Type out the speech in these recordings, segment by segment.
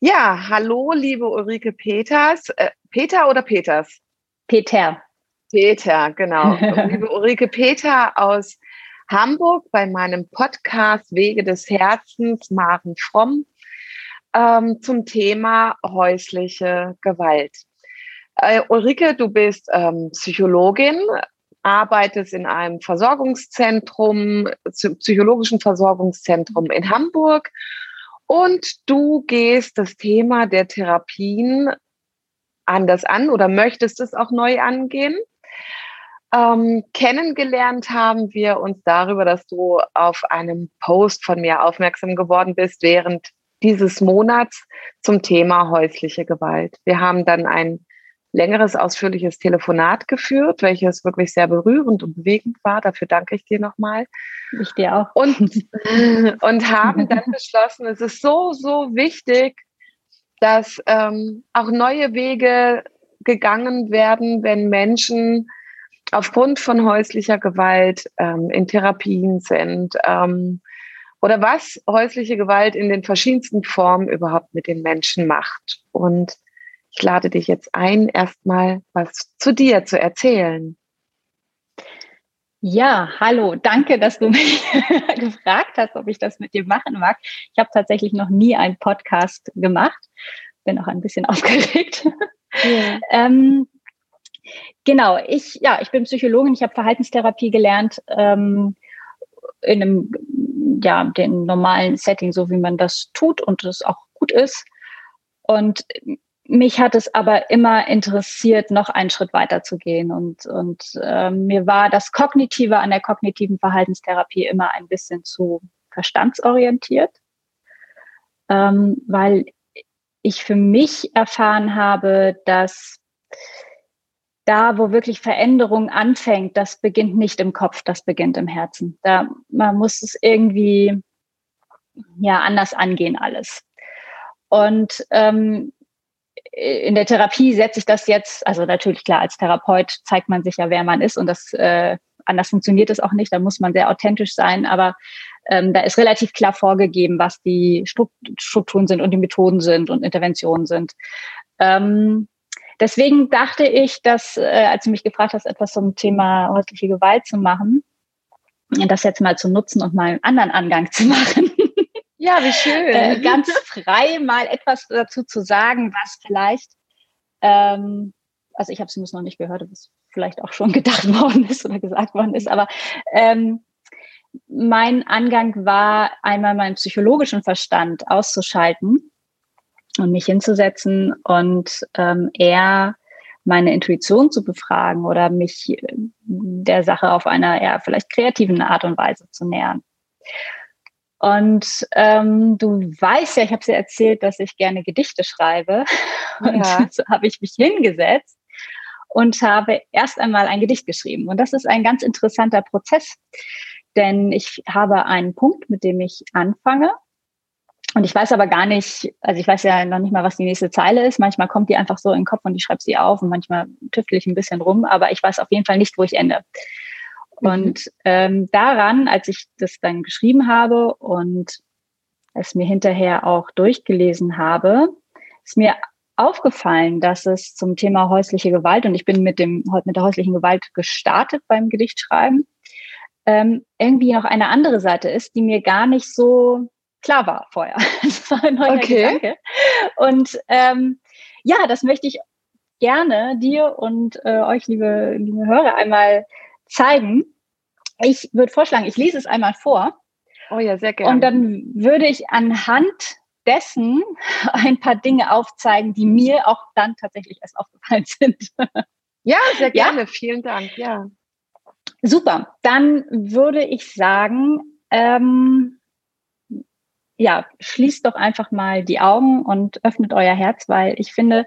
Ja, hallo, liebe Ulrike Peters. Äh, Peter oder Peters? Peter. Peter, genau. liebe Ulrike Peter aus Hamburg bei meinem Podcast Wege des Herzens, Maren Fromm, ähm, zum Thema häusliche Gewalt. Äh, Ulrike, du bist ähm, Psychologin, arbeitest in einem Versorgungszentrum, psychologischen Versorgungszentrum in Hamburg und du gehst das Thema der Therapien anders an oder möchtest es auch neu angehen. Ähm, kennengelernt haben wir uns darüber, dass du auf einem Post von mir aufmerksam geworden bist während dieses Monats zum Thema häusliche Gewalt. Wir haben dann ein längeres, ausführliches Telefonat geführt, welches wirklich sehr berührend und bewegend war. Dafür danke ich dir nochmal. Ich dir auch. Und, und haben dann beschlossen, es ist so, so wichtig, dass ähm, auch neue Wege gegangen werden, wenn Menschen aufgrund von häuslicher Gewalt ähm, in Therapien sind ähm, oder was häusliche Gewalt in den verschiedensten Formen überhaupt mit den Menschen macht. Und ich lade dich jetzt ein, erstmal was zu dir zu erzählen. Ja, hallo, danke, dass du mich gefragt hast, ob ich das mit dir machen mag. Ich habe tatsächlich noch nie einen Podcast gemacht, bin auch ein bisschen aufgeregt. Ja. ähm, genau, ich, ja, ich bin Psychologin, ich habe Verhaltenstherapie gelernt ähm, in einem, ja, den normalen Setting, so wie man das tut und es auch gut ist. Und mich hat es aber immer interessiert, noch einen Schritt weiter zu gehen. Und, und äh, mir war das Kognitive an der kognitiven Verhaltenstherapie immer ein bisschen zu verstandsorientiert, ähm, weil ich für mich erfahren habe, dass da, wo wirklich Veränderung anfängt, das beginnt nicht im Kopf, das beginnt im Herzen. Da man muss es irgendwie ja anders angehen alles. Und ähm, in der Therapie setze ich das jetzt, also natürlich klar, als Therapeut zeigt man sich ja, wer man ist und das äh, anders funktioniert es auch nicht, da muss man sehr authentisch sein, aber ähm, da ist relativ klar vorgegeben, was die Strukturen sind und die Methoden sind und Interventionen sind. Ähm, deswegen dachte ich, dass, äh, als du mich gefragt hast, etwas zum Thema häusliche Gewalt zu machen, das jetzt mal zu nutzen und mal einen anderen Angang zu machen. Ja, wie schön. Äh, ganz frei mal etwas dazu zu sagen, was vielleicht, ähm, also ich habe es noch nicht gehört, was vielleicht auch schon gedacht worden ist oder gesagt worden ist, aber ähm, mein Angang war, einmal meinen psychologischen Verstand auszuschalten und mich hinzusetzen und ähm, eher meine Intuition zu befragen oder mich äh, der Sache auf einer eher vielleicht kreativen Art und Weise zu nähern. Und ähm, du weißt ja, ich habe dir erzählt, dass ich gerne Gedichte schreibe. Und ja. so habe ich mich hingesetzt und habe erst einmal ein Gedicht geschrieben. Und das ist ein ganz interessanter Prozess, denn ich habe einen Punkt, mit dem ich anfange. Und ich weiß aber gar nicht, also ich weiß ja noch nicht mal, was die nächste Zeile ist. Manchmal kommt die einfach so in den Kopf und ich schreibe sie auf und manchmal tüftel ich ein bisschen rum, aber ich weiß auf jeden Fall nicht, wo ich ende. Mhm. Und ähm, daran, als ich das dann geschrieben habe und es mir hinterher auch durchgelesen habe, ist mir aufgefallen, dass es zum Thema häusliche Gewalt, und ich bin mit, dem, mit der häuslichen Gewalt gestartet beim Gedichtschreiben, ähm, irgendwie noch eine andere Seite ist, die mir gar nicht so klar war vorher. Das war ein neuer okay. Gedanke. Und ähm, ja, das möchte ich gerne dir und äh, euch, liebe, liebe Hörer, einmal zeigen. Ich würde vorschlagen, ich lese es einmal vor. Oh ja, sehr gerne. Und dann würde ich anhand dessen ein paar Dinge aufzeigen, die mir auch dann tatsächlich erst aufgefallen sind. Ja, sehr gerne. Ja? Vielen Dank. Ja. Super. Dann würde ich sagen, ähm, ja, schließt doch einfach mal die Augen und öffnet euer Herz, weil ich finde,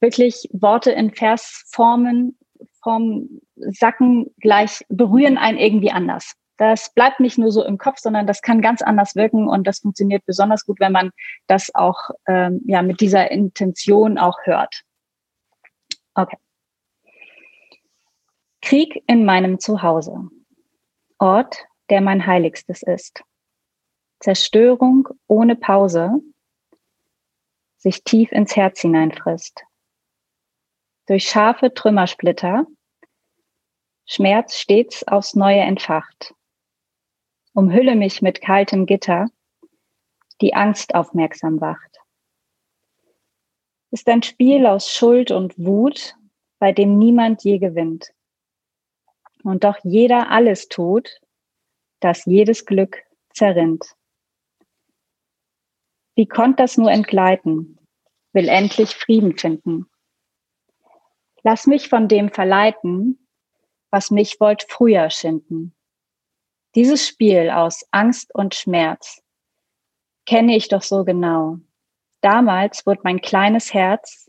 wirklich Worte in Versformen vom Sacken gleich berühren einen irgendwie anders. Das bleibt nicht nur so im Kopf, sondern das kann ganz anders wirken und das funktioniert besonders gut, wenn man das auch ähm, ja mit dieser Intention auch hört. Okay. Krieg in meinem Zuhause. Ort, der mein Heiligstes ist. Zerstörung ohne Pause. sich tief ins Herz hineinfrisst. Durch scharfe Trümmersplitter Schmerz stets aufs Neue entfacht. Umhülle mich mit kaltem Gitter, die Angst aufmerksam wacht. Ist ein Spiel aus Schuld und Wut, bei dem niemand je gewinnt. Und doch jeder alles tut, dass jedes Glück zerrinnt. Wie konnt das nur entgleiten? Will endlich Frieden finden. Lass mich von dem verleiten, was mich wollt früher schinden. Dieses Spiel aus Angst und Schmerz kenne ich doch so genau. Damals wurde mein kleines Herz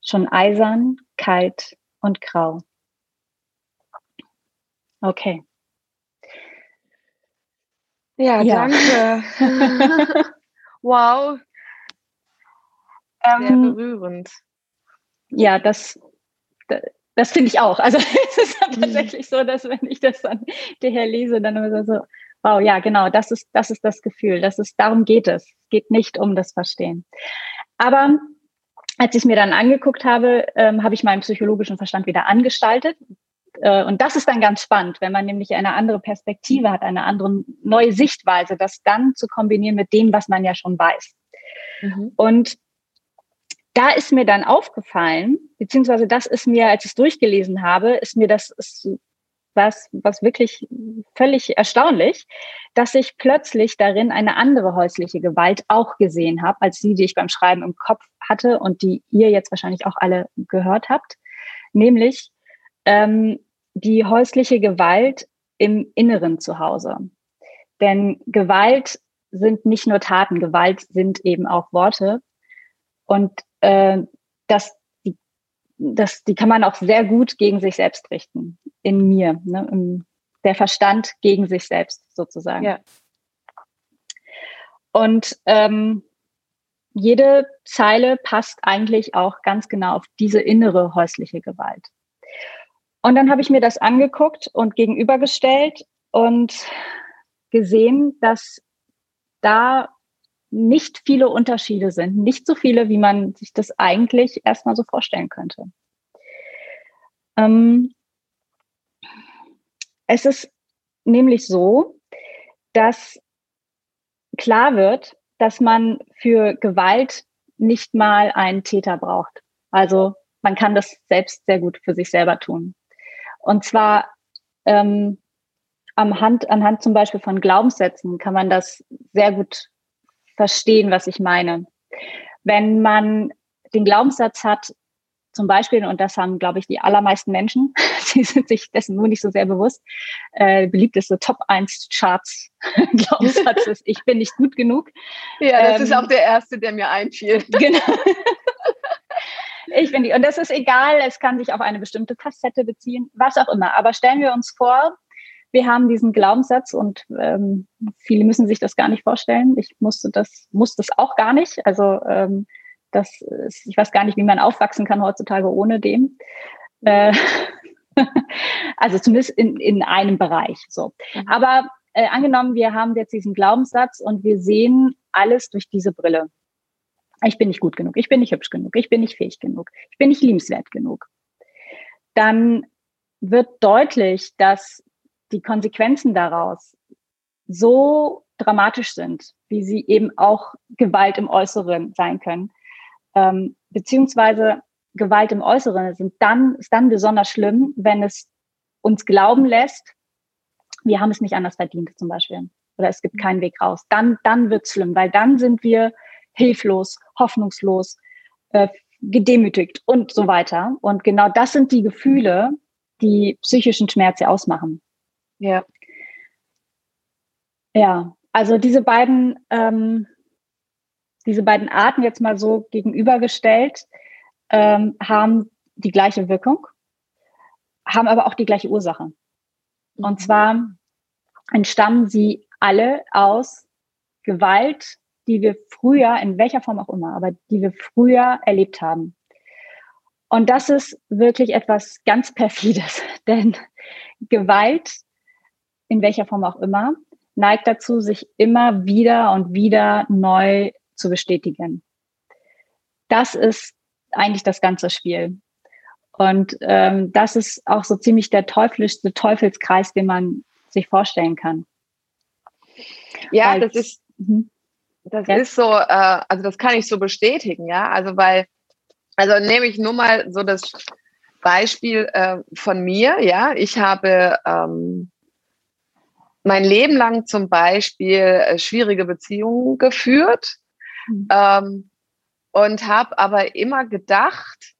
schon eisern, kalt und grau. Okay. Ja, ja. danke. wow. Sehr ähm, berührend. Ja, das, das finde ich auch. Also es ist mhm. tatsächlich so, dass wenn ich das dann daher lese, dann immer so, wow, ja, genau, das ist, das ist das Gefühl. Das ist, darum geht es. Es geht nicht um das Verstehen. Aber als ich mir dann angeguckt habe, ähm, habe ich meinen psychologischen Verstand wieder angestaltet. Äh, und das ist dann ganz spannend, wenn man nämlich eine andere Perspektive hat, eine andere neue Sichtweise, das dann zu kombinieren mit dem, was man ja schon weiß. Mhm. Und da ist mir dann aufgefallen, beziehungsweise das ist mir, als ich es durchgelesen habe, ist mir das ist was, was wirklich völlig erstaunlich, dass ich plötzlich darin eine andere häusliche Gewalt auch gesehen habe, als die, die ich beim Schreiben im Kopf hatte und die ihr jetzt wahrscheinlich auch alle gehört habt, nämlich ähm, die häusliche Gewalt im Inneren zu Hause. Denn Gewalt sind nicht nur Taten, Gewalt sind eben auch Worte. Und äh, das, die, das, die kann man auch sehr gut gegen sich selbst richten. In mir. Ne? Der Verstand gegen sich selbst sozusagen. Ja. Und ähm, jede Zeile passt eigentlich auch ganz genau auf diese innere häusliche Gewalt. Und dann habe ich mir das angeguckt und gegenübergestellt und gesehen, dass da nicht viele Unterschiede sind, nicht so viele, wie man sich das eigentlich erstmal so vorstellen könnte. Ähm, es ist nämlich so, dass klar wird, dass man für Gewalt nicht mal einen Täter braucht. Also man kann das selbst sehr gut für sich selber tun. Und zwar ähm, am Hand, anhand zum Beispiel von Glaubenssätzen kann man das sehr gut verstehen, was ich meine. Wenn man den Glaubenssatz hat, zum Beispiel, und das haben, glaube ich, die allermeisten Menschen, sie sind sich dessen nur nicht so sehr bewusst, äh, beliebteste Top 1 Charts Glaubenssatz ist, ich bin nicht gut genug. Ja, das ähm, ist auch der erste, der mir einfiel. Genau. ich bin die, und das ist egal, es kann sich auf eine bestimmte Facette beziehen, was auch immer. Aber stellen wir uns vor, wir haben diesen Glaubenssatz und ähm, viele müssen sich das gar nicht vorstellen. Ich musste das, musste das auch gar nicht. Also ähm, das ist, ich weiß gar nicht, wie man aufwachsen kann heutzutage ohne dem. Äh, also zumindest in, in einem Bereich. So. Mhm. Aber äh, angenommen, wir haben jetzt diesen Glaubenssatz und wir sehen alles durch diese Brille. Ich bin nicht gut genug, ich bin nicht hübsch genug, ich bin nicht fähig genug, ich bin nicht liebenswert genug. Dann wird deutlich, dass die Konsequenzen daraus so dramatisch sind, wie sie eben auch Gewalt im Äußeren sein können, ähm, beziehungsweise Gewalt im Äußeren sind dann, ist dann besonders schlimm, wenn es uns glauben lässt, wir haben es nicht anders verdient zum Beispiel oder es gibt keinen Weg raus. Dann, dann wird es schlimm, weil dann sind wir hilflos, hoffnungslos, äh, gedemütigt und so weiter. Und genau das sind die Gefühle, die psychischen Schmerz ja ausmachen. Ja. Ja, also diese beiden, ähm, diese beiden Arten jetzt mal so gegenübergestellt, ähm, haben die gleiche Wirkung, haben aber auch die gleiche Ursache. Und mhm. zwar entstammen sie alle aus Gewalt, die wir früher, in welcher Form auch immer, aber die wir früher erlebt haben. Und das ist wirklich etwas ganz perfides, denn Gewalt in welcher Form auch immer, neigt dazu, sich immer wieder und wieder neu zu bestätigen. das ist eigentlich das ganze Spiel. Und ähm, das ist auch so ziemlich der teuflischste Teufelskreis, den man sich vorstellen kann. Ja, weil, das ist, mhm. das ja. ist so, äh, also das kann ich so bestätigen, ja. Also weil, also nehme ich nur mal so das Beispiel äh, von mir, ja. Ich habe ähm, mein Leben lang zum Beispiel äh, schwierige Beziehungen geführt mhm. ähm, und habe aber immer gedacht,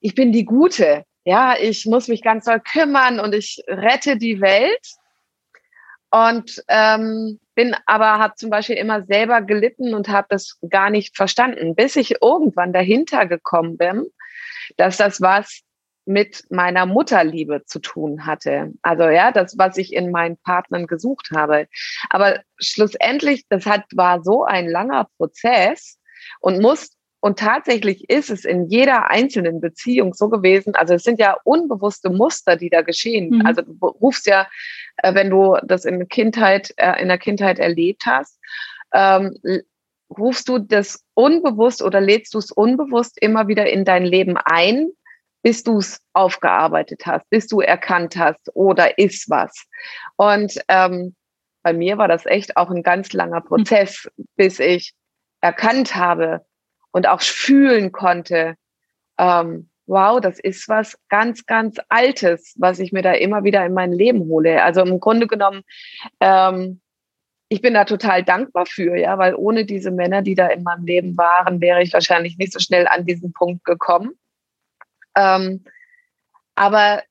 ich bin die Gute. Ja, ich muss mich ganz doll kümmern und ich rette die Welt. Und ähm, bin aber, habe zum Beispiel immer selber gelitten und habe das gar nicht verstanden, bis ich irgendwann dahinter gekommen bin, dass das was mit meiner Mutterliebe zu tun hatte. Also ja, das, was ich in meinen Partnern gesucht habe. Aber schlussendlich, das hat, war so ein langer Prozess und muss und tatsächlich ist es in jeder einzelnen Beziehung so gewesen. Also es sind ja unbewusste Muster, die da geschehen. Mhm. Also du rufst ja, äh, wenn du das in Kindheit, äh, in der Kindheit erlebt hast, ähm, rufst du das unbewusst oder lädst du es unbewusst immer wieder in dein Leben ein, bis du es aufgearbeitet hast, bis du erkannt hast oder ist was. Und ähm, bei mir war das echt auch ein ganz langer hm. Prozess, bis ich erkannt habe, und auch fühlen konnte, ähm, wow, das ist was ganz, ganz Altes, was ich mir da immer wieder in mein Leben hole. Also im Grunde genommen, ähm, ich bin da total dankbar für, ja, weil ohne diese Männer, die da in meinem Leben waren, wäre ich wahrscheinlich nicht so schnell an diesen Punkt gekommen. Ähm, aber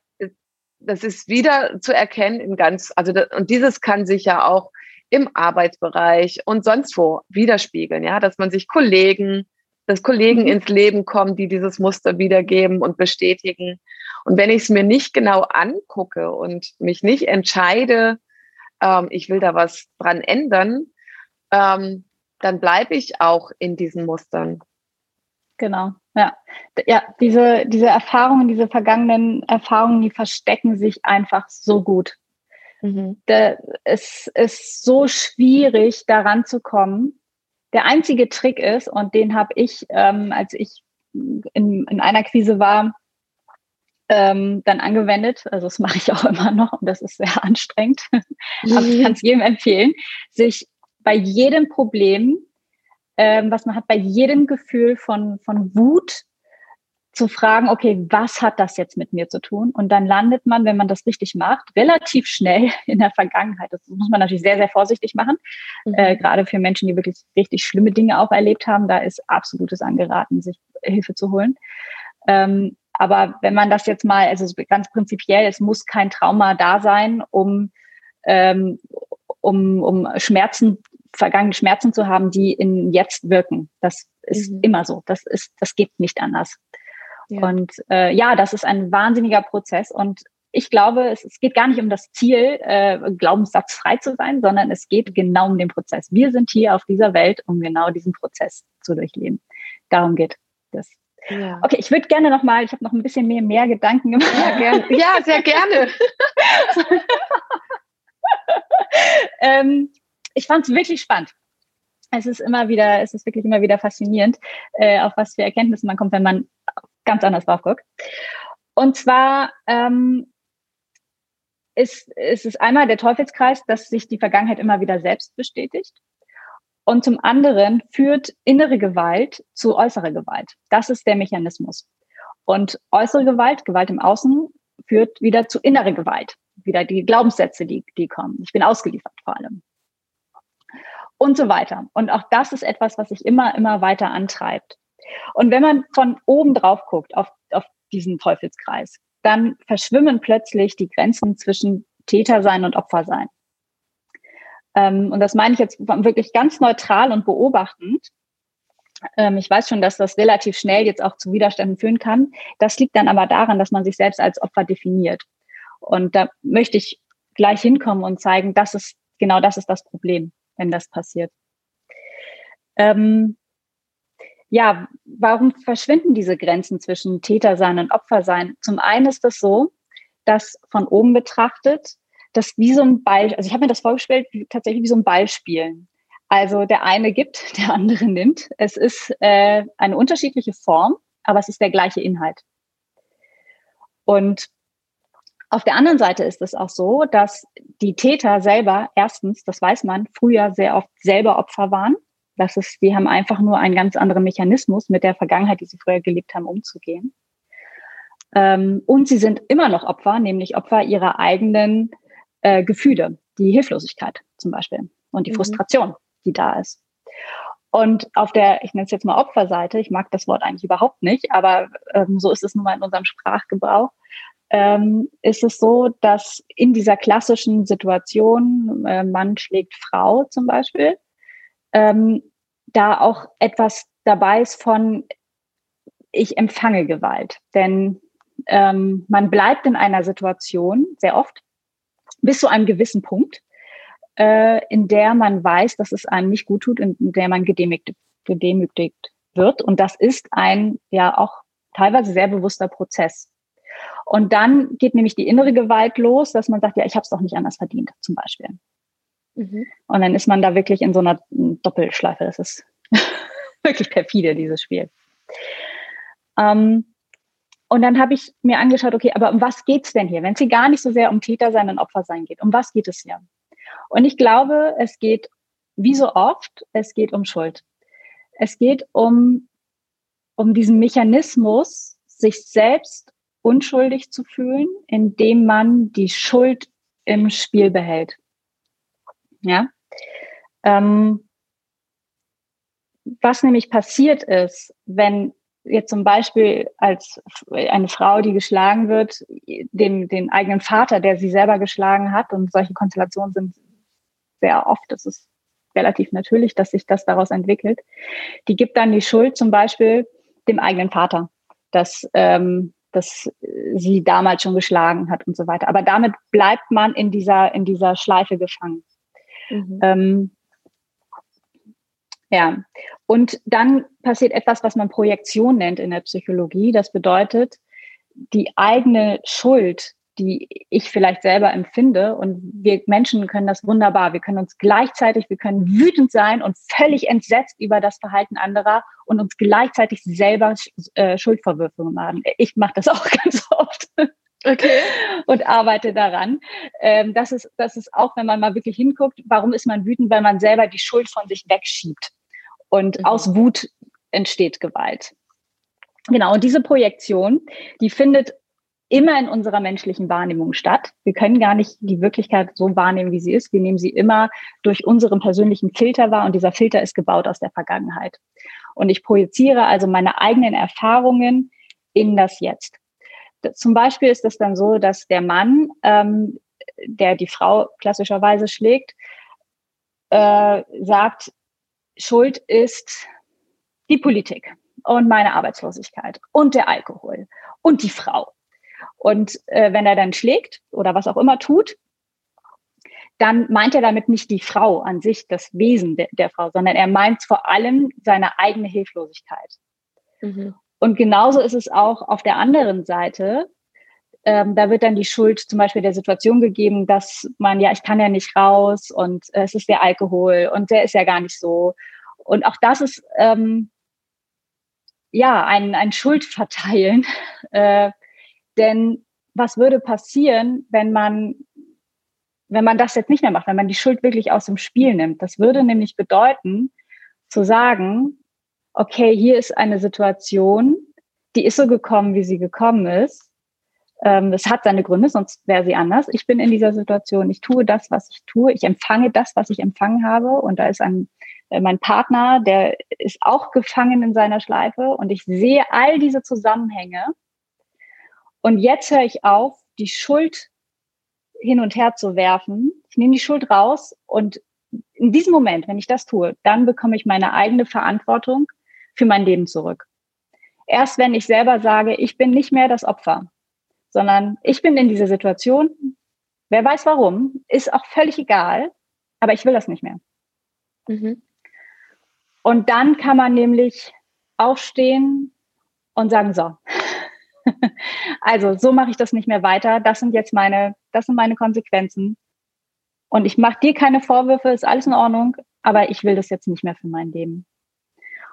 das ist wieder zu erkennen in ganz, also das, und dieses kann sich ja auch im Arbeitsbereich und sonst wo widerspiegeln, ja, dass man sich Kollegen, dass Kollegen mhm. ins Leben kommen, die dieses Muster wiedergeben und bestätigen. Und wenn ich es mir nicht genau angucke und mich nicht entscheide, ähm, ich will da was dran ändern, ähm, dann bleibe ich auch in diesen Mustern. Genau, ja. Ja, diese, diese Erfahrungen, diese vergangenen Erfahrungen, die verstecken sich einfach so gut. Mhm. Da, es ist so schwierig, daran zu kommen. Der einzige Trick ist, und den habe ich, ähm, als ich in, in einer Krise war, ähm, dann angewendet. Also das mache ich auch immer noch und das ist sehr anstrengend. Aber ich kann es jedem empfehlen, sich bei jedem Problem, ähm, was man hat, bei jedem Gefühl von, von Wut zu fragen, okay, was hat das jetzt mit mir zu tun? Und dann landet man, wenn man das richtig macht, relativ schnell in der Vergangenheit. Das muss man natürlich sehr, sehr vorsichtig machen. Mhm. Äh, gerade für Menschen, die wirklich richtig schlimme Dinge auch erlebt haben, da ist absolutes angeraten, sich Hilfe zu holen. Ähm, aber wenn man das jetzt mal, also ganz prinzipiell, es muss kein Trauma da sein, um, ähm, um, um Schmerzen, vergangene Schmerzen zu haben, die in jetzt wirken. Das ist mhm. immer so. Das ist, das geht nicht anders. Ja. Und äh, ja, das ist ein wahnsinniger Prozess. Und ich glaube, es, es geht gar nicht um das Ziel, äh, glaubenssatzfrei zu sein, sondern es geht genau um den Prozess. Wir sind hier auf dieser Welt, um genau diesen Prozess zu durchleben. Darum geht das. Ja. Okay, ich würde gerne noch mal, ich habe noch ein bisschen mehr, mehr Gedanken gemacht. Ja, gern. ja sehr gerne. ähm, ich fand es wirklich spannend. Es ist immer wieder, es ist wirklich immer wieder faszinierend, äh, auf was für Erkenntnisse man kommt, wenn man ganz anders drauf guckt. Und zwar ähm, ist, ist es einmal der Teufelskreis, dass sich die Vergangenheit immer wieder selbst bestätigt. Und zum anderen führt innere Gewalt zu äußerer Gewalt. Das ist der Mechanismus. Und äußere Gewalt, Gewalt im Außen, führt wieder zu innere Gewalt. Wieder die Glaubenssätze, die, die kommen. Ich bin ausgeliefert vor allem. Und so weiter. Und auch das ist etwas, was sich immer, immer weiter antreibt. Und wenn man von oben drauf guckt auf, auf diesen Teufelskreis, dann verschwimmen plötzlich die Grenzen zwischen Täter sein und Opfer sein. Ähm, und das meine ich jetzt wirklich ganz neutral und beobachtend. Ähm, ich weiß schon, dass das relativ schnell jetzt auch zu Widerständen führen kann. Das liegt dann aber daran, dass man sich selbst als Opfer definiert. Und da möchte ich gleich hinkommen und zeigen, das ist genau das ist das Problem, wenn das passiert. Ähm, ja, warum verschwinden diese Grenzen zwischen Täter sein und Opfer sein? Zum einen ist das so, dass von oben betrachtet, dass wie so ein Ball, also ich habe mir das vorgestellt, tatsächlich wie so ein Ball spielen. Also der eine gibt, der andere nimmt. Es ist äh, eine unterschiedliche Form, aber es ist der gleiche Inhalt. Und auf der anderen Seite ist es auch so, dass die Täter selber, erstens, das weiß man, früher sehr oft selber Opfer waren. Das ist, die haben einfach nur einen ganz anderen Mechanismus mit der Vergangenheit, die sie früher gelebt haben, umzugehen. Ähm, und sie sind immer noch Opfer, nämlich Opfer ihrer eigenen äh, Gefühle, die Hilflosigkeit zum Beispiel und die mhm. Frustration, die da ist. Und auf der, ich nenne es jetzt mal Opferseite, ich mag das Wort eigentlich überhaupt nicht, aber ähm, so ist es nun mal in unserem Sprachgebrauch, ähm, ist es so, dass in dieser klassischen Situation, äh, Mann schlägt Frau zum Beispiel, ähm, da auch etwas dabei ist von, ich empfange Gewalt. Denn ähm, man bleibt in einer Situation sehr oft bis zu einem gewissen Punkt, äh, in der man weiß, dass es einem nicht gut tut, in, in der man gedemütigt, gedemütigt wird. Und das ist ein ja auch teilweise sehr bewusster Prozess. Und dann geht nämlich die innere Gewalt los, dass man sagt, ja, ich habe es doch nicht anders verdient, zum Beispiel. Mhm. Und dann ist man da wirklich in so einer Doppelschleife. Das ist wirklich perfide, dieses Spiel. Ähm, und dann habe ich mir angeschaut, okay, aber um was geht's denn hier? Wenn es hier gar nicht so sehr um Täter sein und Opfer sein geht, um was geht es hier? Und ich glaube, es geht, wie so oft, es geht um Schuld. Es geht um, um diesen Mechanismus, sich selbst unschuldig zu fühlen, indem man die Schuld im Spiel behält. Ja. Ähm, was nämlich passiert ist, wenn jetzt zum Beispiel als eine Frau, die geschlagen wird, den, den eigenen Vater, der sie selber geschlagen hat, und solche Konstellationen sind sehr oft, das ist relativ natürlich, dass sich das daraus entwickelt, die gibt dann die Schuld zum Beispiel dem eigenen Vater, dass, ähm, dass sie damals schon geschlagen hat und so weiter. Aber damit bleibt man in dieser, in dieser Schleife gefangen. Mhm. Ähm, ja, und dann passiert etwas, was man Projektion nennt in der Psychologie. Das bedeutet, die eigene Schuld, die ich vielleicht selber empfinde, und wir Menschen können das wunderbar. Wir können uns gleichzeitig, wir können wütend sein und völlig entsetzt über das Verhalten anderer und uns gleichzeitig selber äh, Schuldvorwürfe machen. Ich mache das auch ganz oft. Okay. Und arbeite daran. Ähm, das, ist, das ist auch, wenn man mal wirklich hinguckt, warum ist man wütend? Weil man selber die Schuld von sich wegschiebt. Und mhm. aus Wut entsteht Gewalt. Genau, und diese Projektion, die findet immer in unserer menschlichen Wahrnehmung statt. Wir können gar nicht die Wirklichkeit so wahrnehmen, wie sie ist. Wir nehmen sie immer durch unseren persönlichen Filter wahr und dieser Filter ist gebaut aus der Vergangenheit. Und ich projiziere also meine eigenen Erfahrungen in das Jetzt. Zum Beispiel ist es dann so, dass der Mann, ähm, der die Frau klassischerweise schlägt, äh, sagt, Schuld ist die Politik und meine Arbeitslosigkeit und der Alkohol und die Frau. Und äh, wenn er dann schlägt oder was auch immer tut, dann meint er damit nicht die Frau an sich, das Wesen de der Frau, sondern er meint vor allem seine eigene Hilflosigkeit. Mhm. Und genauso ist es auch auf der anderen Seite. Ähm, da wird dann die Schuld zum Beispiel der Situation gegeben, dass man, ja, ich kann ja nicht raus und äh, es ist der Alkohol und der ist ja gar nicht so. Und auch das ist ähm, ja ein, ein Schuldverteilen. Äh, denn was würde passieren, wenn man, wenn man das jetzt nicht mehr macht, wenn man die Schuld wirklich aus dem Spiel nimmt? Das würde nämlich bedeuten, zu sagen, okay, hier ist eine Situation, die ist so gekommen, wie sie gekommen ist. Ähm, das hat seine Gründe, sonst wäre sie anders. Ich bin in dieser Situation, ich tue das, was ich tue, ich empfange das, was ich empfangen habe. Und da ist ein, äh, mein Partner, der ist auch gefangen in seiner Schleife und ich sehe all diese Zusammenhänge und jetzt höre ich auf, die Schuld hin und her zu werfen. Ich nehme die Schuld raus und in diesem Moment, wenn ich das tue, dann bekomme ich meine eigene Verantwortung für mein Leben zurück. Erst wenn ich selber sage, ich bin nicht mehr das Opfer, sondern ich bin in dieser Situation, wer weiß warum, ist auch völlig egal, aber ich will das nicht mehr. Mhm. Und dann kann man nämlich aufstehen und sagen, so, also so mache ich das nicht mehr weiter. Das sind jetzt meine, das sind meine Konsequenzen. Und ich mache dir keine Vorwürfe, ist alles in Ordnung, aber ich will das jetzt nicht mehr für mein Leben.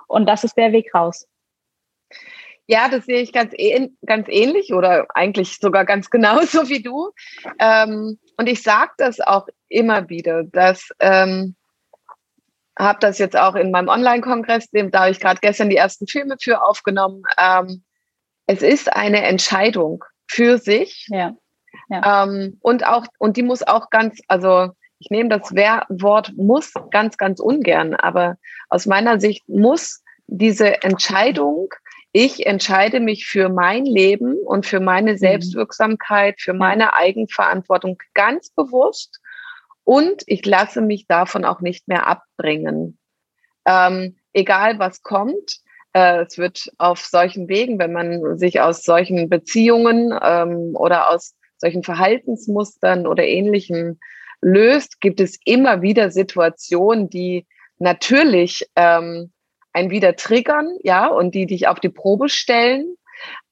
Und das ist der Weg raus. Ja, das sehe ich ganz, ganz ähnlich oder eigentlich sogar ganz genauso wie du. Ähm, und ich sage das auch immer wieder, dass ähm, habe das jetzt auch in meinem Online-Kongress, da habe ich gerade gestern die ersten Filme für aufgenommen. Ähm, es ist eine Entscheidung für sich. Ja. ja. Ähm, und auch, und die muss auch ganz, also ich nehme das Wort muss ganz, ganz ungern, aber aus meiner Sicht muss diese Entscheidung, ich entscheide mich für mein Leben und für meine mhm. Selbstwirksamkeit, für meine Eigenverantwortung ganz bewusst und ich lasse mich davon auch nicht mehr abbringen. Ähm, egal was kommt, es wird auf solchen Wegen, wenn man sich aus solchen Beziehungen ähm, oder aus solchen Verhaltensmustern oder ähnlichen löst, gibt es immer wieder Situationen, die natürlich ähm, ein wieder triggern, ja, und die dich auf die Probe stellen.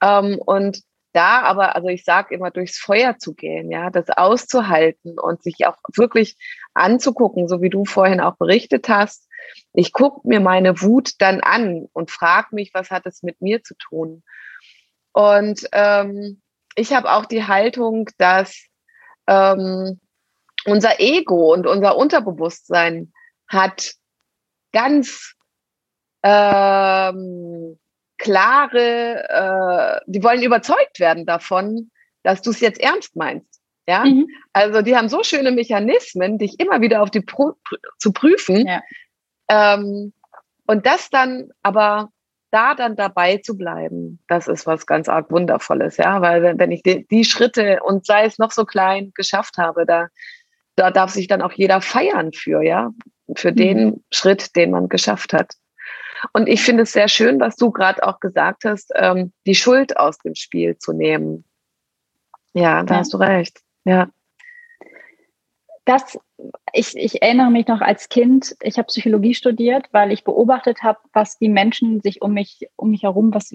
Ähm, und da aber, also ich sage immer, durchs Feuer zu gehen, ja, das auszuhalten und sich auch wirklich anzugucken, so wie du vorhin auch berichtet hast. Ich gucke mir meine Wut dann an und frage mich, was hat es mit mir zu tun? Und ähm, ich habe auch die Haltung, dass ähm, unser Ego und unser Unterbewusstsein hat ganz ähm, klare, äh, die wollen überzeugt werden davon, dass du es jetzt ernst meinst. Ja, mhm. also die haben so schöne Mechanismen, dich immer wieder auf die Pro zu prüfen. Ja. Ähm, und das dann aber da dann dabei zu bleiben, das ist was ganz arg Wundervolles, ja, weil wenn, ich die, die Schritte und sei es noch so klein geschafft habe, da, da darf sich dann auch jeder feiern für, ja, für mhm. den Schritt, den man geschafft hat. Und ich finde es sehr schön, was du gerade auch gesagt hast, ähm, die Schuld aus dem Spiel zu nehmen. Ja, da ja. hast du recht. Ja. Das, ich, ich erinnere mich noch als Kind, ich habe Psychologie studiert, weil ich beobachtet habe, was die Menschen sich um mich, um mich herum, was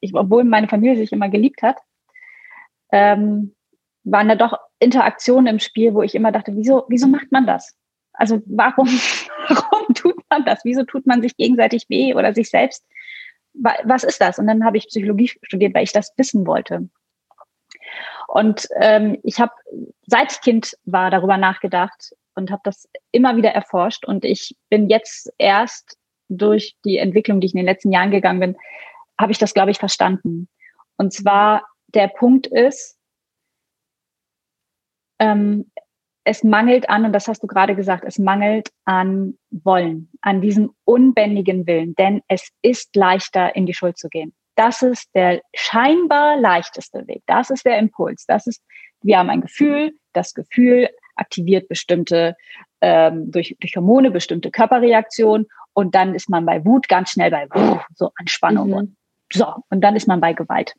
ich, obwohl meine Familie sich immer geliebt hat, ähm, waren da doch Interaktionen im Spiel, wo ich immer dachte, wieso, wieso macht man das? Also warum, warum tut man das? Wieso tut man sich gegenseitig weh oder sich selbst? Was ist das? Und dann habe ich Psychologie studiert, weil ich das wissen wollte. Und ähm, ich habe, seit ich Kind war, darüber nachgedacht und habe das immer wieder erforscht. Und ich bin jetzt erst durch die Entwicklung, die ich in den letzten Jahren gegangen bin, habe ich das, glaube ich, verstanden. Und zwar der Punkt ist, ähm, es mangelt an, und das hast du gerade gesagt, es mangelt an Wollen, an diesem unbändigen Willen, denn es ist leichter, in die Schuld zu gehen. Das ist der scheinbar leichteste Weg. Das ist der Impuls. Das ist, wir haben ein Gefühl, das Gefühl aktiviert bestimmte, ähm, durch, durch Hormone bestimmte Körperreaktionen und dann ist man bei Wut ganz schnell bei so Anspannung mhm. und so, und dann ist man bei Gewalt.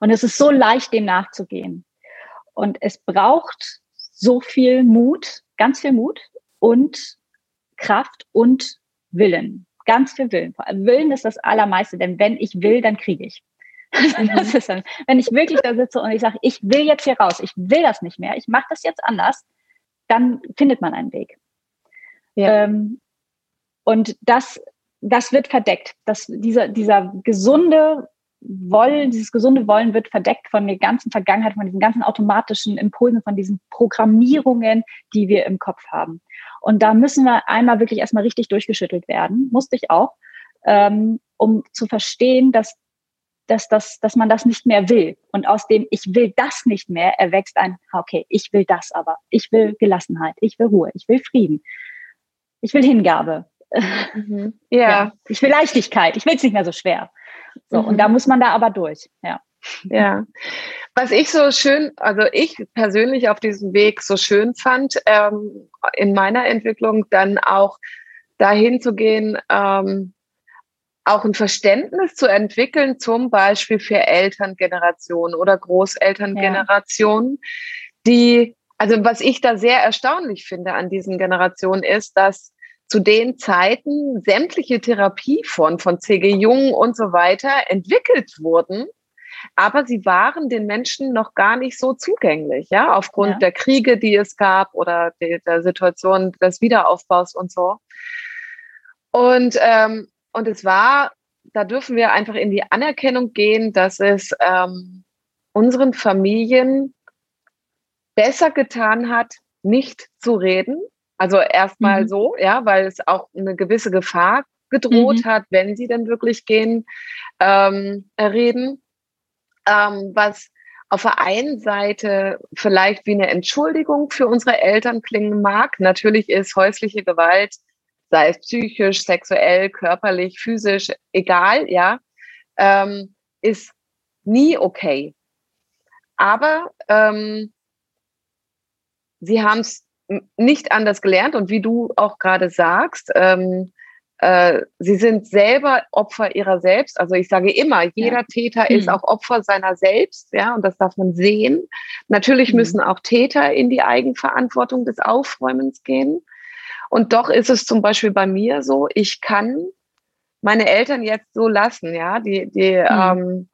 Und es ist so leicht, dem nachzugehen. Und es braucht so viel Mut, ganz viel Mut und Kraft und Willen. Ganz viel Willen. Willen ist das Allermeiste, denn wenn ich will, dann kriege ich. Mhm. dann, wenn ich wirklich da sitze und ich sage, ich will jetzt hier raus, ich will das nicht mehr, ich mache das jetzt anders, dann findet man einen Weg. Ja. Ähm, und das, das wird verdeckt. Das, dieser, dieser gesunde wollen, dieses gesunde Wollen wird verdeckt von der ganzen Vergangenheit, von diesen ganzen automatischen Impulsen, von diesen Programmierungen, die wir im Kopf haben. Und da müssen wir einmal wirklich erstmal richtig durchgeschüttelt werden, musste ich auch, ähm, um zu verstehen, dass, dass, dass, dass man das nicht mehr will. Und aus dem Ich will das nicht mehr erwächst ein, okay, ich will das aber. Ich will Gelassenheit, ich will Ruhe, ich will Frieden, ich will Hingabe. Mhm. Ja. ja. Ich will Leichtigkeit, ich will es nicht mehr so schwer. So, mhm. und da muss man da aber durch, ja. Ja, was ich so schön, also ich persönlich auf diesem Weg so schön fand, ähm, in meiner Entwicklung dann auch dahin zu gehen, ähm, auch ein Verständnis zu entwickeln, zum Beispiel für Elterngenerationen oder Großelterngenerationen, ja. die, also was ich da sehr erstaunlich finde an diesen Generationen ist, dass zu den Zeiten sämtliche Therapieformen von C.G. Jung und so weiter entwickelt wurden, aber sie waren den Menschen noch gar nicht so zugänglich, ja, aufgrund ja. der Kriege, die es gab oder der, der Situation des Wiederaufbaus und so. Und, ähm, und es war, da dürfen wir einfach in die Anerkennung gehen, dass es ähm, unseren Familien besser getan hat, nicht zu reden. Also erstmal mhm. so, ja, weil es auch eine gewisse Gefahr gedroht mhm. hat, wenn sie denn wirklich gehen, ähm, reden. Ähm, was auf der einen Seite vielleicht wie eine Entschuldigung für unsere Eltern klingen mag. Natürlich ist häusliche Gewalt, sei es psychisch, sexuell, körperlich, physisch, egal, ja, ähm, ist nie okay. Aber ähm, sie haben es nicht anders gelernt und wie du auch gerade sagst, ähm, äh, sie sind selber Opfer ihrer selbst. Also ich sage immer, jeder ja. Täter mhm. ist auch Opfer seiner selbst, ja, und das darf man sehen. Natürlich mhm. müssen auch Täter in die Eigenverantwortung des Aufräumens gehen. Und doch ist es zum Beispiel bei mir so, ich kann meine Eltern jetzt so lassen, ja, die, die, mhm. ähm,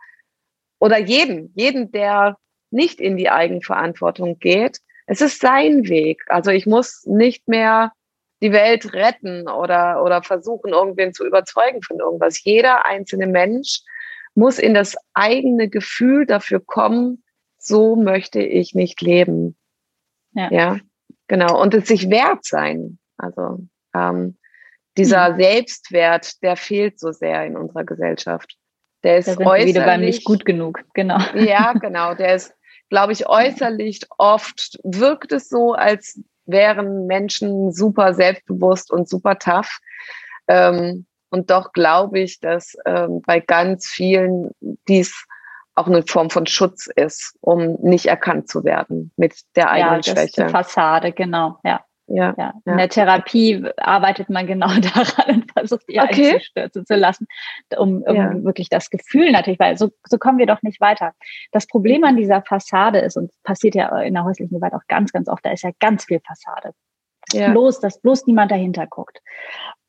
oder jeden, jeden, der nicht in die Eigenverantwortung geht, es ist sein Weg. Also ich muss nicht mehr die Welt retten oder, oder versuchen, irgendwen zu überzeugen von irgendwas. Jeder einzelne Mensch muss in das eigene Gefühl dafür kommen, so möchte ich nicht leben. Ja, ja genau. Und es sich wert sein. Also ähm, dieser hm. Selbstwert, der fehlt so sehr in unserer Gesellschaft. Der ist da sind äußerlich, wieder beim nicht gut genug, genau. Ja, genau. Der ist glaube ich, äußerlich oft wirkt es so, als wären Menschen super selbstbewusst und super tough. Ähm, und doch glaube ich, dass ähm, bei ganz vielen dies auch eine Form von Schutz ist, um nicht erkannt zu werden mit der eigenen ja, Schwäche. Ja, Fassade, genau, ja. Ja, ja. In der Therapie arbeitet man genau daran und versucht, die okay. einzustürzen zu lassen, um, um ja. wirklich das Gefühl natürlich, weil so, so kommen wir doch nicht weiter. Das Problem an dieser Fassade ist, und passiert ja in der häuslichen Gewalt auch ganz, ganz oft, da ist ja ganz viel Fassade. Ja. Bloß, dass bloß niemand dahinter guckt.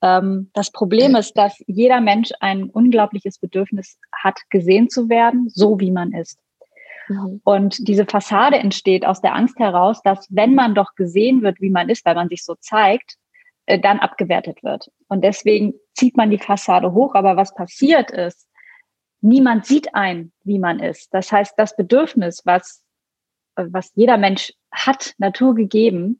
Ähm, das Problem ist, dass jeder Mensch ein unglaubliches Bedürfnis hat, gesehen zu werden, so wie man ist. Mhm. Und diese Fassade entsteht aus der Angst heraus, dass wenn man doch gesehen wird, wie man ist, weil man sich so zeigt, äh, dann abgewertet wird. Und deswegen zieht man die Fassade hoch. Aber was passiert ist, niemand sieht ein, wie man ist. Das heißt, das Bedürfnis, was, was jeder Mensch hat, naturgegeben,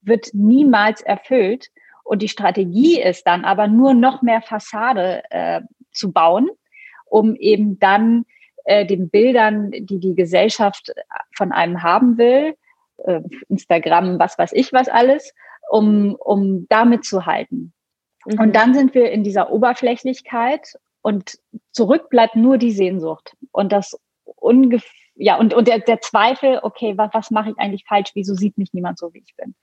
wird niemals erfüllt. Und die Strategie ist dann aber nur noch mehr Fassade äh, zu bauen, um eben dann äh, den Bildern, die die Gesellschaft von einem haben will, äh, Instagram, was weiß ich was alles, um, um damit zu halten. Mhm. Und dann sind wir in dieser Oberflächlichkeit und zurück bleibt nur die Sehnsucht und das ungefähr ja, und, und der, der Zweifel, okay, was, was mache ich eigentlich falsch? Wieso sieht mich niemand so, wie ich bin?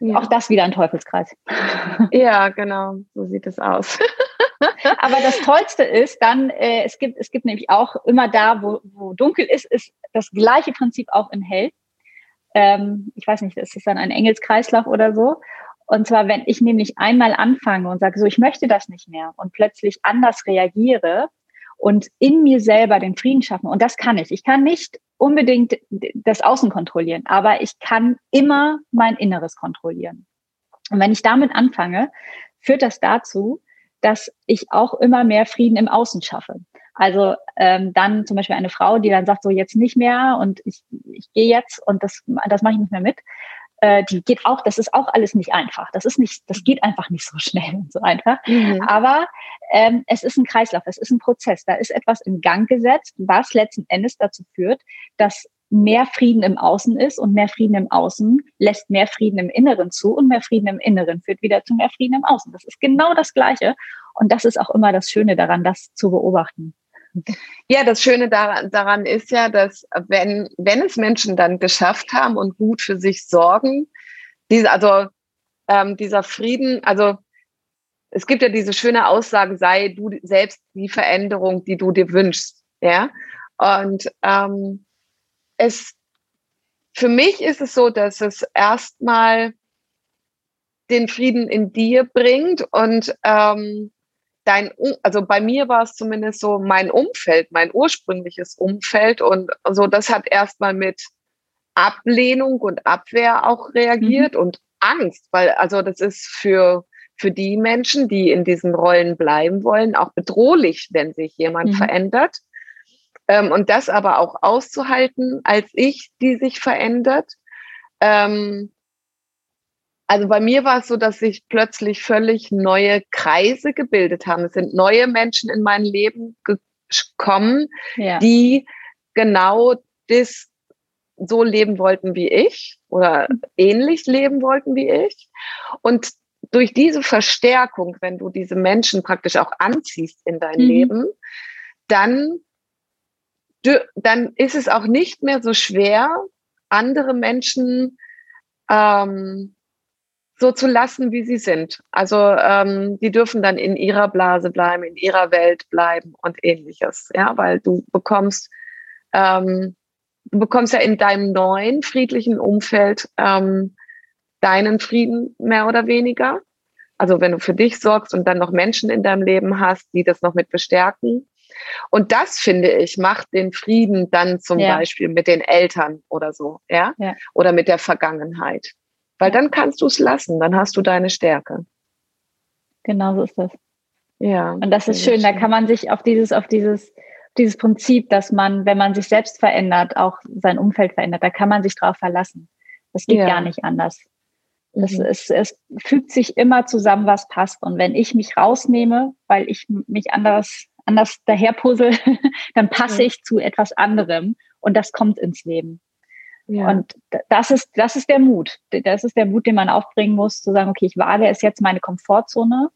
Ja. Auch das wieder ein Teufelskreis. Ja, genau, so sieht es aus. Aber das Tollste ist dann, äh, es gibt, es gibt nämlich auch immer da, wo, wo dunkel ist, ist das gleiche Prinzip auch in hell. Ähm, ich weiß nicht, ist das dann ein Engelskreislauf oder so? Und zwar, wenn ich nämlich einmal anfange und sage, so, ich möchte das nicht mehr und plötzlich anders reagiere und in mir selber den Frieden schaffen. Und das kann ich. Ich kann nicht unbedingt das Außen kontrollieren, aber ich kann immer mein Inneres kontrollieren. Und wenn ich damit anfange, führt das dazu, dass ich auch immer mehr Frieden im Außen schaffe. Also ähm, dann zum Beispiel eine Frau, die dann sagt, so jetzt nicht mehr und ich, ich gehe jetzt und das, das mache ich nicht mehr mit. Äh, die geht auch, das ist auch alles nicht einfach. Das ist nicht, das geht einfach nicht so schnell und so einfach. Mhm. Aber ähm, es ist ein Kreislauf, es ist ein Prozess. Da ist etwas in Gang gesetzt, was letzten Endes dazu führt, dass mehr Frieden im Außen ist und mehr Frieden im Außen lässt mehr Frieden im Inneren zu und mehr Frieden im Inneren führt wieder zu mehr Frieden im Außen. Das ist genau das Gleiche und das ist auch immer das Schöne daran, das zu beobachten. Ja, das Schöne daran, ist ja, dass wenn, wenn es Menschen dann geschafft haben und gut für sich sorgen, diese, also ähm, dieser Frieden, also es gibt ja diese schöne Aussage, sei du selbst die Veränderung, die du dir wünschst. Ja. Und ähm, es, für mich ist es so, dass es erstmal den Frieden in dir bringt und ähm, dein, also bei mir war es zumindest so mein Umfeld, mein ursprüngliches Umfeld und so, das hat erstmal mit Ablehnung und Abwehr auch reagiert mhm. und Angst, weil also das ist für für die Menschen, die in diesen Rollen bleiben wollen, auch bedrohlich, wenn sich jemand mhm. verändert. Ähm, und das aber auch auszuhalten als ich, die sich verändert. Ähm, also bei mir war es so, dass sich plötzlich völlig neue Kreise gebildet haben. Es sind neue Menschen in mein Leben gekommen, ja. die genau das so leben wollten wie ich oder ähnlich leben wollten wie ich. Und durch diese Verstärkung, wenn du diese Menschen praktisch auch anziehst in dein mhm. Leben, dann, dann ist es auch nicht mehr so schwer, andere Menschen ähm, so zu lassen, wie sie sind. Also ähm, die dürfen dann in ihrer Blase bleiben, in ihrer Welt bleiben und ähnliches. Ja, weil du bekommst, ähm, du bekommst ja in deinem neuen friedlichen Umfeld ähm, deinen Frieden mehr oder weniger. Also wenn du für dich sorgst und dann noch Menschen in deinem Leben hast, die das noch mit bestärken. Und das finde ich macht den Frieden dann zum ja. Beispiel mit den Eltern oder so, ja? ja, oder mit der Vergangenheit. Weil ja. dann kannst du es lassen, dann hast du deine Stärke. Genau so ist das. Ja. Und das ist schön, schön, da kann man sich auf dieses, auf dieses, dieses Prinzip, dass man, wenn man sich selbst verändert, auch sein Umfeld verändert, da kann man sich drauf verlassen. Das geht gar nicht anders. Es, mhm. es, es fügt sich immer zusammen, was passt. Und wenn ich mich rausnehme, weil ich mich anders, anders daherpuzzle, dann passe ja. ich zu etwas anderem und das kommt ins Leben. Ja. Und das ist, das ist der Mut. Das ist der Mut, den man aufbringen muss, zu sagen, okay, ich wage es jetzt meine Komfortzone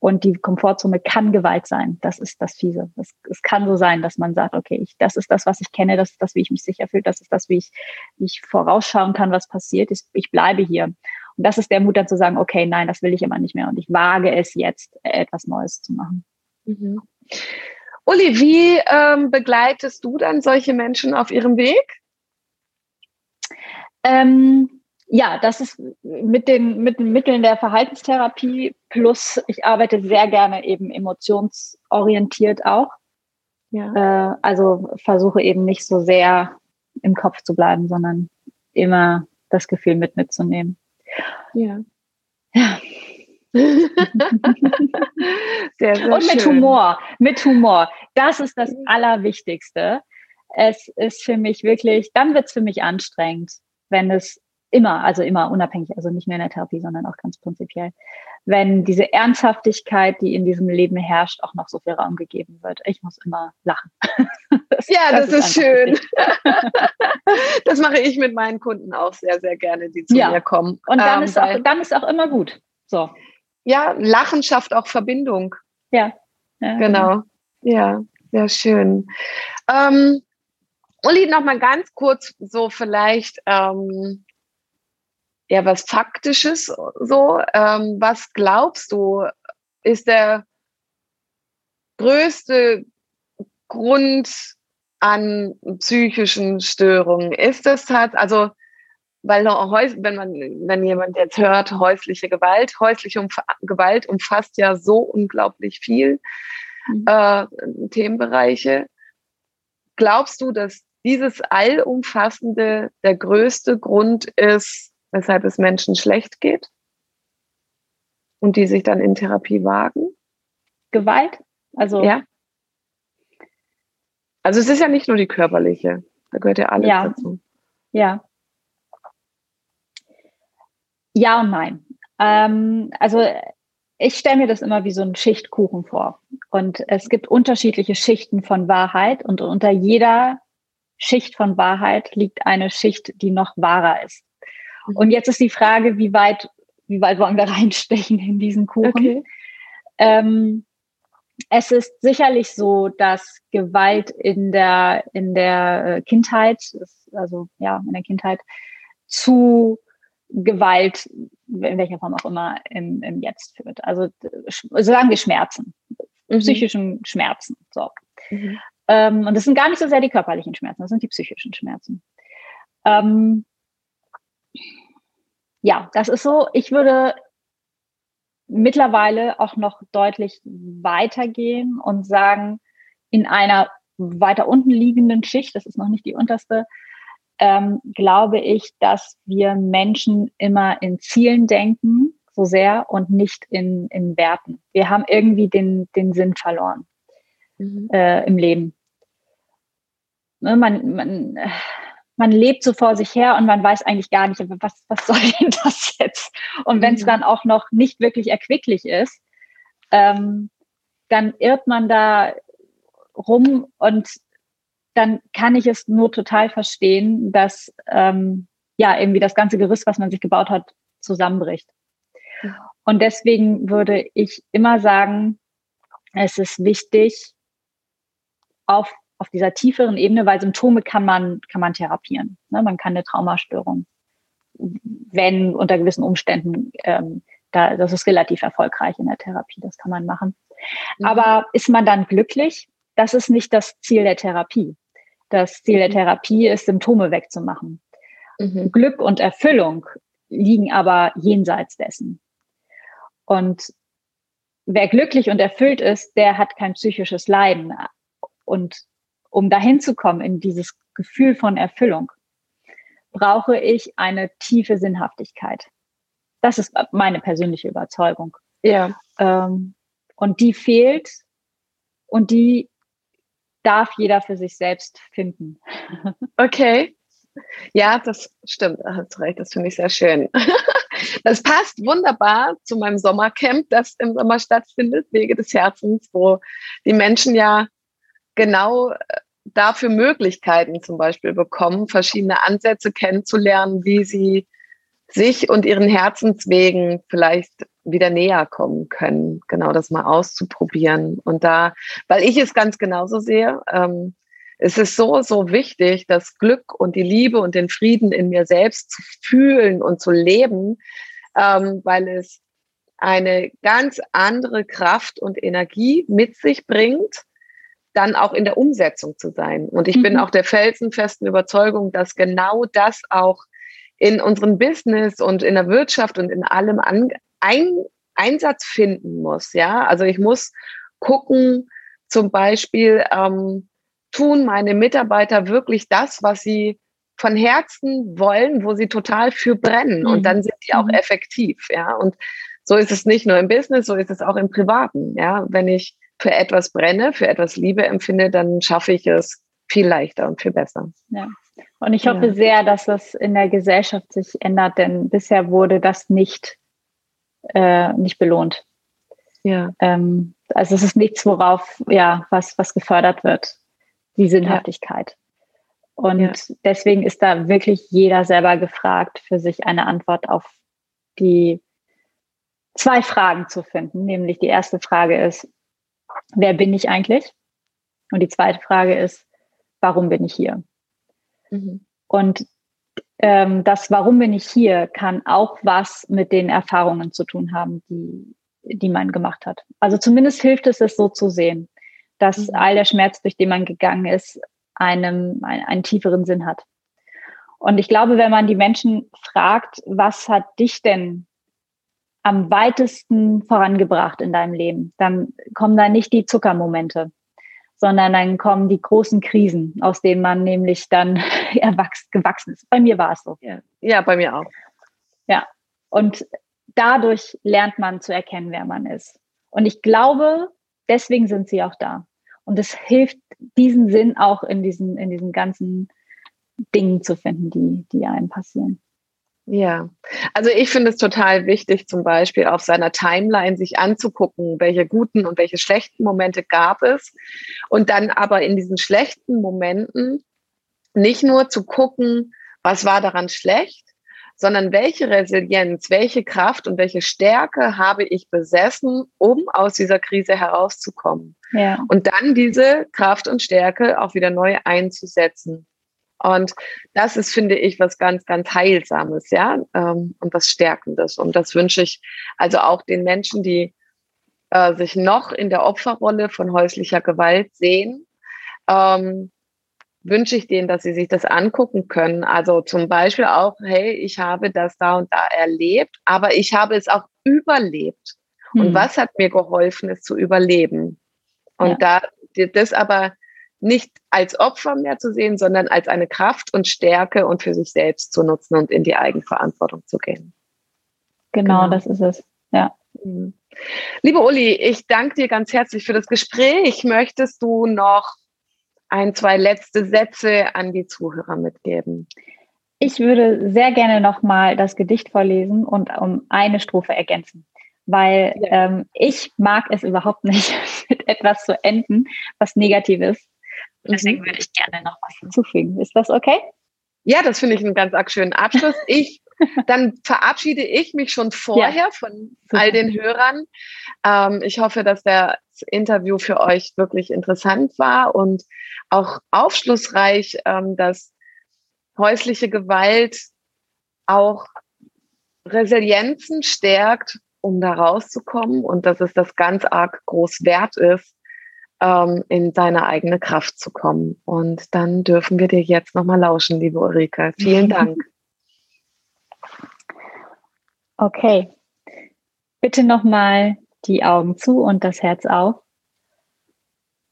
und die Komfortzone kann Gewalt sein. Das ist das Fiese. Es, es kann so sein, dass man sagt, okay, ich, das ist das, was ich kenne, das ist das, wie ich mich sicher fühle, das ist das, wie ich, wie ich vorausschauen kann, was passiert. Ich, ich bleibe hier. Und das ist der Mut dann zu sagen, okay, nein, das will ich immer nicht mehr und ich wage es jetzt, etwas Neues zu machen. Mhm. Uli, wie ähm, begleitest du dann solche Menschen auf ihrem Weg? Ähm, ja, das ist mit den, mit den Mitteln der Verhaltenstherapie plus ich arbeite sehr gerne eben emotionsorientiert auch. Ja. Äh, also versuche eben nicht so sehr im Kopf zu bleiben, sondern immer das Gefühl mit mitzunehmen. Ja. Ja. sehr, sehr Und mit schön. Humor, mit Humor. Das ist das Allerwichtigste. Es ist für mich wirklich, dann wird es für mich anstrengend, wenn es immer, also immer unabhängig, also nicht nur in der Therapie, sondern auch ganz prinzipiell, wenn diese Ernsthaftigkeit, die in diesem Leben herrscht, auch noch so viel Raum gegeben wird. Ich muss immer lachen. Das, ja, das, das ist, ist schön. das mache ich mit meinen Kunden auch sehr, sehr gerne, die zu ja. mir kommen. Und dann, ähm, ist auch, dann ist auch immer gut. So. Ja, Lachen schafft auch Verbindung. Ja. ja genau. Ja, sehr schön. Ähm, Uli, noch mal ganz kurz so vielleicht ähm, ja was Faktisches so. Ähm, was glaubst du, ist der größte Grund an psychischen Störungen? Ist das halt, also weil wenn man, wenn jemand jetzt hört, häusliche Gewalt, häusliche Umf Gewalt umfasst ja so unglaublich viel mhm. äh, Themenbereiche. Glaubst du, dass dieses Allumfassende der größte Grund ist, weshalb es Menschen schlecht geht und die sich dann in Therapie wagen? Gewalt? Also ja. Also es ist ja nicht nur die körperliche, da gehört ja alles ja. dazu. Ja. Ja und nein. Ähm, also ich stelle mir das immer wie so ein Schichtkuchen vor. Und es gibt unterschiedliche Schichten von Wahrheit und unter jeder Schicht von Wahrheit liegt eine Schicht, die noch wahrer ist. Mhm. Und jetzt ist die Frage, wie weit, wie weit wollen wir reinstechen in diesen Kuchen? Okay. Ähm, es ist sicherlich so, dass Gewalt in der, in der äh, Kindheit, also ja, in der Kindheit zu Gewalt, in welcher Form auch immer, im, im Jetzt führt. Also sagen wir Schmerzen, mhm. psychischen Schmerzen. So. Mhm. Ähm, und das sind gar nicht so sehr die körperlichen Schmerzen, das sind die psychischen Schmerzen. Ähm, ja, das ist so, ich würde mittlerweile auch noch deutlich weitergehen und sagen, in einer weiter unten liegenden Schicht, das ist noch nicht die unterste, ähm, glaube ich, dass wir Menschen immer in Zielen denken, so sehr und nicht in, in Werten. Wir haben irgendwie den, den Sinn verloren mhm. äh, im Leben. Ne, man, man, man lebt so vor sich her und man weiß eigentlich gar nicht, was, was soll denn das jetzt? Und wenn es mhm. dann auch noch nicht wirklich erquicklich ist, ähm, dann irrt man da rum und dann kann ich es nur total verstehen, dass ähm, ja irgendwie das ganze Gerüst, was man sich gebaut hat, zusammenbricht. Und deswegen würde ich immer sagen, es ist wichtig, auf, auf dieser tieferen Ebene, weil Symptome kann man, kann man therapieren. Ne? Man kann eine Traumastörung, wenn unter gewissen Umständen, ähm, da, das ist relativ erfolgreich in der Therapie, das kann man machen. Mhm. Aber ist man dann glücklich? Das ist nicht das Ziel der Therapie. Das Ziel der mhm. Therapie ist, Symptome wegzumachen. Mhm. Glück und Erfüllung liegen aber jenseits dessen. Und wer glücklich und erfüllt ist, der hat kein psychisches Leiden. Und um dahin zu kommen in dieses Gefühl von Erfüllung, brauche ich eine tiefe Sinnhaftigkeit. Das ist meine persönliche Überzeugung. Ja. Ähm, und die fehlt und die darf jeder für sich selbst finden. Okay. Ja, das stimmt. Hast recht. Das finde ich sehr schön. Das passt wunderbar zu meinem Sommercamp, das im Sommer stattfindet, Wege des Herzens, wo die Menschen ja genau äh, dafür Möglichkeiten zum Beispiel bekommen, verschiedene Ansätze kennenzulernen, wie sie sich und ihren Herzenswegen vielleicht wieder näher kommen können, genau das mal auszuprobieren. Und da, weil ich es ganz genauso sehe, ähm, es ist so, so wichtig, das Glück und die Liebe und den Frieden in mir selbst zu fühlen und zu leben, ähm, weil es eine ganz andere Kraft und Energie mit sich bringt, dann auch in der Umsetzung zu sein. Und ich mhm. bin auch der felsenfesten Überzeugung, dass genau das auch in unserem Business und in der Wirtschaft und in allem an, ein, Einsatz finden muss. Ja, also ich muss gucken, zum Beispiel, ähm, tun meine Mitarbeiter wirklich das, was sie von Herzen wollen, wo sie total für brennen. Und mhm. dann sind die auch mhm. effektiv. Ja, und so ist es nicht nur im Business, so ist es auch im Privaten. Ja, wenn ich für etwas brenne, für etwas Liebe empfinde, dann schaffe ich es viel leichter und viel besser. Ja. Und ich hoffe ja. sehr, dass das in der Gesellschaft sich ändert, denn bisher wurde das nicht, äh, nicht belohnt. Ja. Ähm, also es ist nichts, worauf, ja, was, was gefördert wird die Sinnhaftigkeit. Ja. Und ja. deswegen ist da wirklich jeder selber gefragt, für sich eine Antwort auf die zwei Fragen zu finden. Nämlich die erste Frage ist, wer bin ich eigentlich? Und die zweite Frage ist, warum bin ich hier? Mhm. Und ähm, das Warum bin ich hier kann auch was mit den Erfahrungen zu tun haben, die, die man gemacht hat. Also zumindest hilft es, es so zu sehen dass mhm. all der Schmerz, durch den man gegangen ist, einem ein, einen tieferen Sinn hat. Und ich glaube, wenn man die Menschen fragt, was hat dich denn am weitesten vorangebracht in deinem Leben, dann kommen da nicht die Zuckermomente, sondern dann kommen die großen Krisen, aus denen man nämlich dann erwachsen, gewachsen ist. Bei mir war es so. Ja. ja, bei mir auch. Ja, und dadurch lernt man zu erkennen, wer man ist. Und ich glaube, deswegen sind sie auch da. Und es hilft, diesen Sinn auch in diesen, in diesen ganzen Dingen zu finden, die, die einem passieren. Ja, also ich finde es total wichtig, zum Beispiel auf seiner Timeline sich anzugucken, welche guten und welche schlechten Momente gab es. Und dann aber in diesen schlechten Momenten nicht nur zu gucken, was war daran schlecht, sondern welche Resilienz, welche Kraft und welche Stärke habe ich besessen, um aus dieser Krise herauszukommen. Ja. Und dann diese Kraft und Stärke auch wieder neu einzusetzen. Und das ist, finde ich, was ganz, ganz Heilsames, ja, ähm, und was Stärkendes. Und das wünsche ich also auch den Menschen, die äh, sich noch in der Opferrolle von häuslicher Gewalt sehen, ähm, wünsche ich denen, dass sie sich das angucken können. Also zum Beispiel auch, hey, ich habe das da und da erlebt, aber ich habe es auch überlebt. Und hm. was hat mir geholfen, es zu überleben? Und ja. da das aber nicht als Opfer mehr zu sehen, sondern als eine Kraft und Stärke und für sich selbst zu nutzen und in die Eigenverantwortung zu gehen. Genau, genau. das ist es. Ja. Mhm. Liebe Uli, ich danke dir ganz herzlich für das Gespräch. Möchtest du noch ein, zwei letzte Sätze an die Zuhörer mitgeben? Ich würde sehr gerne nochmal das Gedicht vorlesen und um eine Strophe ergänzen, weil ja. ähm, ich mag es überhaupt nicht, mit etwas zu enden, was negativ ist. Deswegen würde ich gerne noch was hinzufügen. Ist das okay? Ja, das finde ich einen ganz schönen Abschluss. Ich, dann verabschiede ich mich schon vorher ja. von all den Hörern. Ähm, ich hoffe, dass das Interview für euch wirklich interessant war und auch aufschlussreich, ähm, dass häusliche Gewalt auch Resilienzen stärkt, um da rauszukommen und dass es das ganz arg groß wert ist, ähm, in deine eigene Kraft zu kommen. Und dann dürfen wir dir jetzt nochmal lauschen, liebe Ulrike. Vielen Dank. Okay. Bitte nochmal die Augen zu und das Herz auf.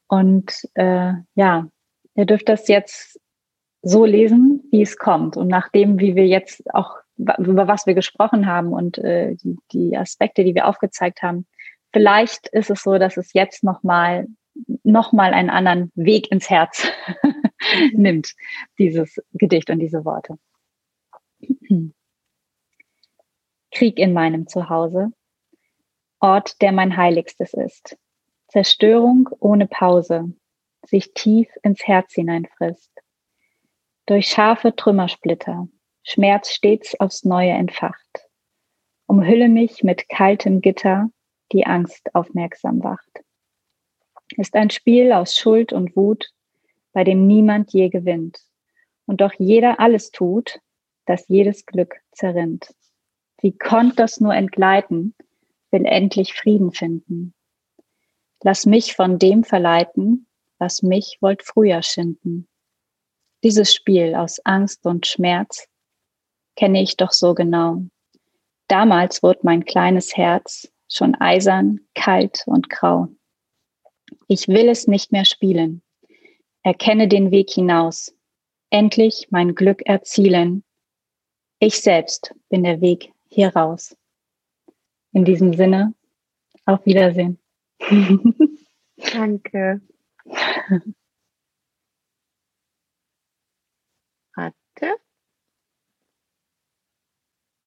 Und äh, ja, ihr dürft das jetzt so lesen, wie es kommt. Und nachdem, wie wir jetzt auch über was wir gesprochen haben und äh, die, die Aspekte, die wir aufgezeigt haben, vielleicht ist es so, dass es jetzt nochmal nochmal einen anderen Weg ins Herz nimmt, dieses Gedicht und diese Worte. Krieg in meinem Zuhause, Ort, der mein Heiligstes ist. Zerstörung ohne Pause, sich tief ins Herz hineinfrisst. Durch scharfe Trümmersplitter, Schmerz stets aufs Neue entfacht. Umhülle mich mit kaltem Gitter, die Angst aufmerksam wacht ist ein Spiel aus Schuld und Wut, bei dem niemand je gewinnt und doch jeder alles tut, dass jedes Glück zerrinnt. Wie konnt das nur entgleiten, will endlich Frieden finden. Lass mich von dem verleiten, was mich wollt früher schinden. Dieses Spiel aus Angst und Schmerz kenne ich doch so genau. Damals wurde mein kleines Herz schon eisern, kalt und grau. Ich will es nicht mehr spielen. Erkenne den Weg hinaus. Endlich mein Glück erzielen. Ich selbst bin der Weg hier raus. In diesem Sinne, auf Wiedersehen. Danke.